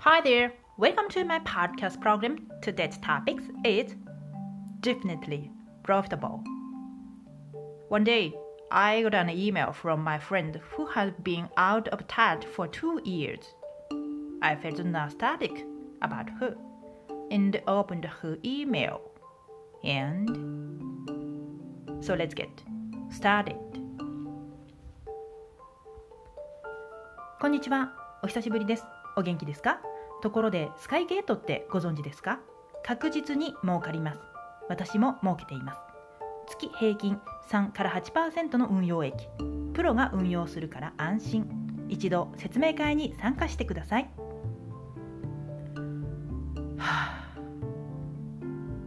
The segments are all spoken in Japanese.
Hi there, welcome to my podcast program. Today's topic is definitely profitable. One day, I got an email from my friend who had been out of touch for two years. I felt nostalgic about her and opened her email. And so let's get started. こんにちは。お久しぶりです。 お元気ですか？ところで、スカイゲートってご存知ですか？確実に儲かります。私も儲けています。月平均3から8%の運用益。プロが運用するから安心。一度説明会に参加してください。はあ、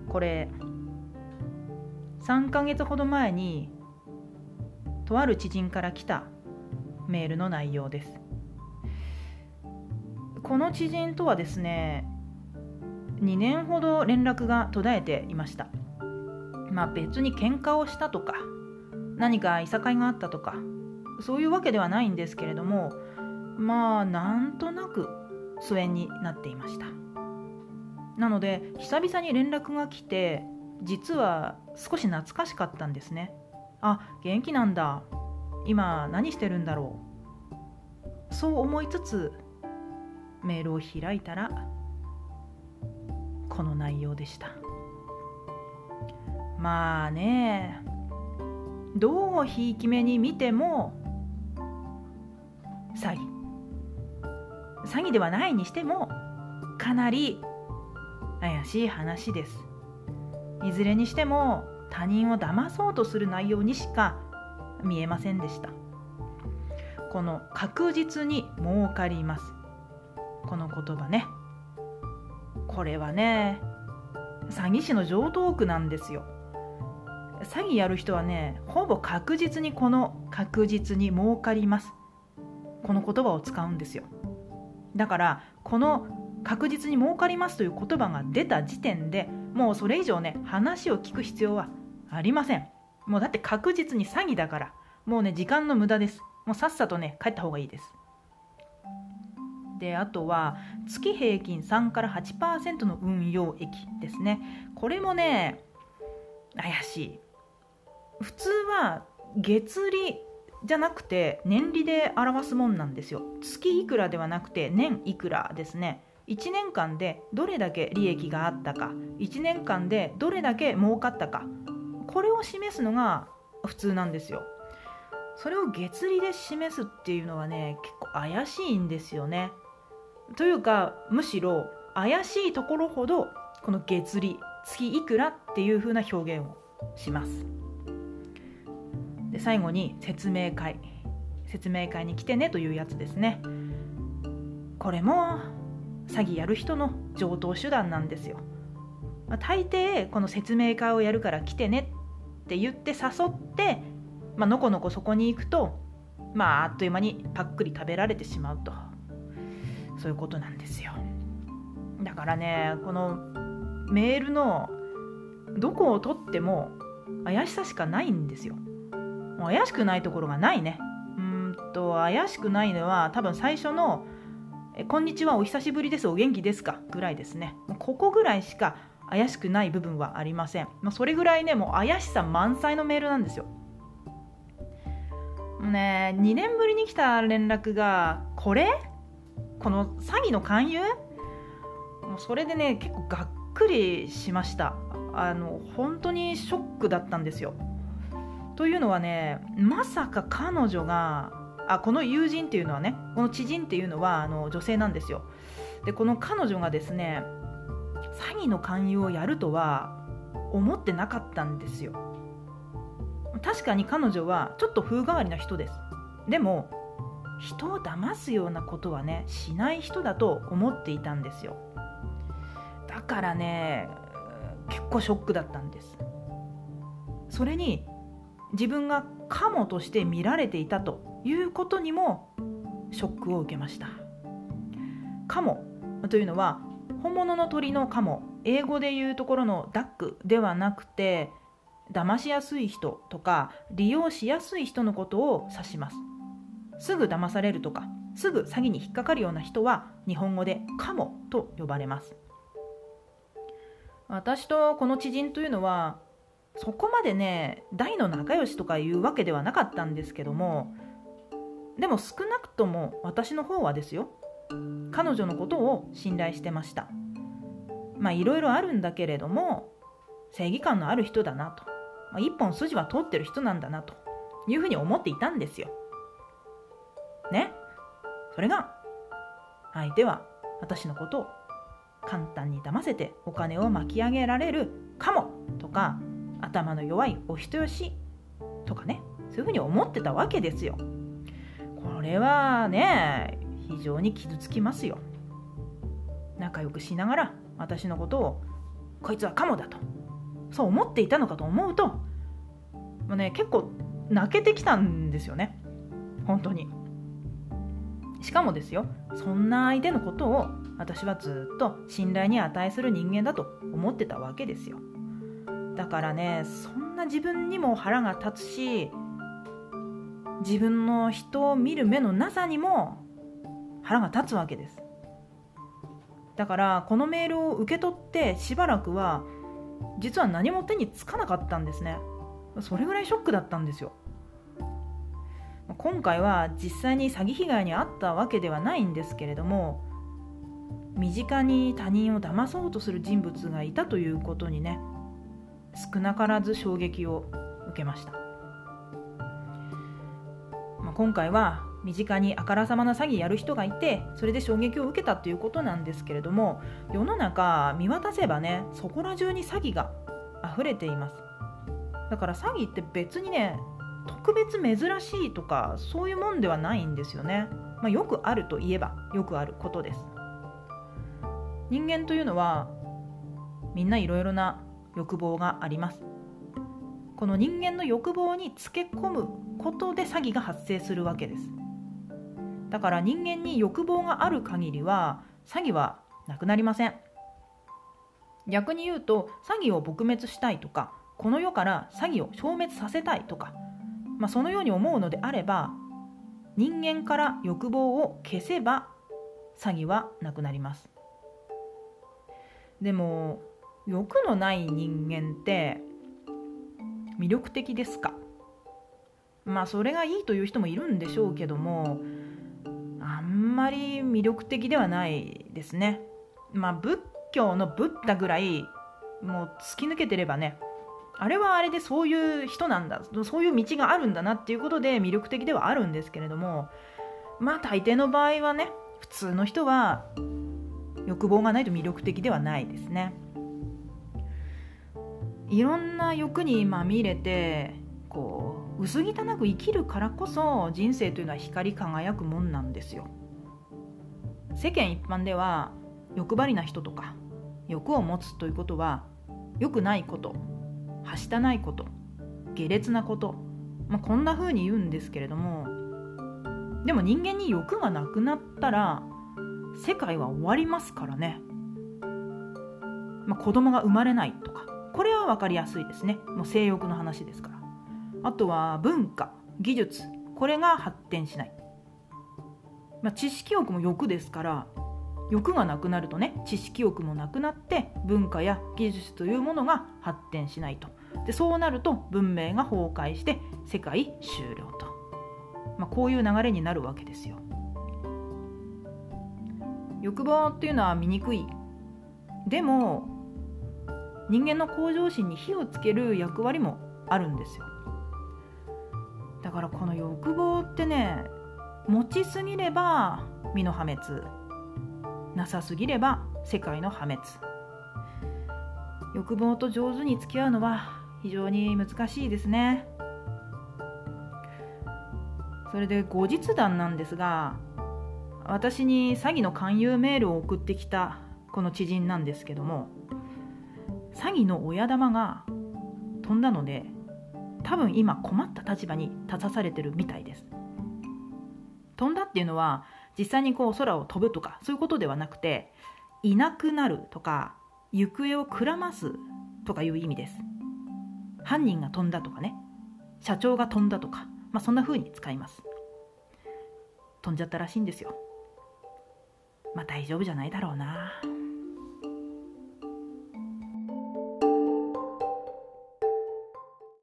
これ3ヶ月ほど前にとある知人から来たメールの内容ですこの知人とはですね2年ほど連絡が途絶えていました。まあ別に喧嘩をしたとか何かいさかいがあったとかそういうわけではないんですけれどもまあなんとなく疎遠になっていました。なので久々に連絡が来て実は少し懐かしかったんですね。あ元気なんだ。今何してるんだろう。そう思いつつメールを開いたらこの内容でした。まあねどうひいき目に見ても詐欺。詐欺ではないにしてもかなり怪しい話です。いずれにしても他人を騙そうとする内容にしか見えませんでした。この確実に儲かります。この言葉ね。これはね詐欺師の常套句なんですよ。詐欺やる人はねほぼ確実にこの確実に儲かります。この言葉を使うんですよ。だからこの確実に儲かりますという言葉が出た時点でもうそれ以上ね話を聞く必要はありません。もうだって確実に詐欺だからもうね時間の無駄です。もうさっさとね帰った方がいいです。であとは月平均3から8%の運用益ですね。これもね怪しい。普通は月利じゃなくて年利で表すもんなんですよ。月いくらではなくて年いくらですね。1年間でどれだけ利益があったか。1年間でどれだけ儲かったか。これを示すのが普通なんですよ。それを月利で示すっていうのはね結構怪しいんですよね。というかむしろ怪しいところほどこの月利月いくらっていう風な表現をします。で最後に説明会。説明会に来てねというやつですね。これも詐欺やる人の常套手段なんですよ、まあ、大抵この説明会をやるから来てねって言って誘ってまあ、のこのこそこに行くと、まあ、あっという間にパックリ食べられてしまうと。そういうことなんですよ。だからねこのメールのどこを取っても怪しさしかないんですよ。怪しくないところがないね。うんと怪しくないのは多分最初の「こんにちはお久しぶりですお元気ですか?」ぐらいですね。ここぐらいしか怪しくない部分はありません。まそれぐらいねもう怪しさ満載のメールなんですよ。ね2年ぶりに来た連絡がこれ？この詐欺の勧誘？もうそれでね結構がっくりしました。あの本当にショックだったんですよ。というのはねまさか彼女があこの友人っていうのはねこの知人っていうのはあの女性なんですよ。でこの彼女がですね詐欺の勧誘をやるとは思ってなかったんですよ。確かに彼女はちょっと風変わりな人です。でも人を騙すようなことはねしない人だと思っていたんですよ。だからね結構ショックだったんです。それに自分がカモとして見られていたということにもショックを受けました。カモというのは本物の鳥のカモ。英語で言うところのダックではなくて騙しやすい人とか利用しやすい人のことを指します。すぐ騙されるとかすぐ詐欺に引っかかるような人は日本語でカモと呼ばれます。私とこの知人というのはそこまでね大の仲良しとかいうわけではなかったんですけどもでも少なくとも私の方はですよ彼女のことを信頼してました。まあいろいろあるんだけれども正義感のある人だなと、まあ、一本筋は通ってる人なんだなというふうに思っていたんですよ。ね。それが相手は私のことを簡単に騙せてお金を巻き上げられるかもとか頭の弱いお人よしとかね。そういうふうに思ってたわけですよ。これはね非常に傷つきますよ。仲良くしながら私のことをこいつはカモだと。そう思っていたのかと思うともうね結構泣けてきたんですよね。本当に。しかもですよそんな相手のことを私はずっと信頼に値する人間だと思ってたわけですよ。だからねそんな自分にも腹が立つし自分の人を見る目のなさにも腹が立つわけです。だからこのメールを受け取ってしばらくは実は何も手につかなかったんですね。それぐらいショックだったんですよ。今回は実際に詐欺被害に遭ったわけではないんですけれども身近に他人を騙そうとする人物がいたということにね少なからず衝撃を受けました、まあ、今回は身近にあからさまな詐欺やる人がいてそれで衝撃を受けたということなんですけれども世の中見渡せばねそこら中に詐欺が溢れています。だから詐欺って別にね特別珍しいとかそういうもんではないんですよね、まあ、よくあるといえばよくあることです。人間というのはみんないろいろな欲望があります。この人間の欲望につけ込むことで詐欺が発生するわけです。だから人間に欲望がある限りは詐欺はなくなりません。逆に言うと詐欺を撲滅したいとかこの世から詐欺を消滅させたいとか、まあ、そのように思うのであれば人間から欲望を消せば詐欺はなくなります。でも欲のない人間って魅力的ですか？まあそれがいいという人もいるんでしょうけどもあんまり魅力的ではないですね。まあ仏教のブッダぐらいもう突き抜けてればねあれはあれでそういう人なんだ。そういう道があるんだなっていうことで魅力的ではあるんですけれどもまあ大抵の場合はね普通の人は欲望がないと魅力的ではないですね。いろんな欲にまみれてこう薄汚く生きるからこそ人生というのは光り輝くもんなんですよ。世間一般では欲張りな人とか欲を持つということは良くないこと。はしたないこと下劣なこと、まあ、こんな風に言うんですけれどもでも人間に欲がなくなったら世界は終わりますからね、まあ、子供が生まれないとかこれは分かりやすいですね。もう性欲の話ですから。あとは文化技術これが発展しない、まあ、知識欲も欲ですから欲がなくなるとね知識欲もなくなって文化や技術というものが発展しないと。でそうなると文明が崩壊して世界終了と、まあ、こういう流れになるわけですよ。欲望っていうのは醜い。でも人間の向上心に火をつける役割もあるんですよ。だからこの欲望ってね持ちすぎれば身の破滅なさすぎれば世界の破滅。欲望と上手に付き合うのは非常に難しいですね。それで後日談なんですが私に詐欺の勧誘メールを送ってきたこの知人なんですけども詐欺の親玉が飛んだので多分今困った立場に立たされてるみたいです。飛んだっていうのは実際にこう空を飛ぶとかそういうことではなくていなくなるとか行方をくらますとかいう意味です。犯人が飛んだとかね。社長が飛んだとか、まあ、そんな風に使います。飛んじゃったらしいんですよ。まあ大丈夫じゃないだろうな。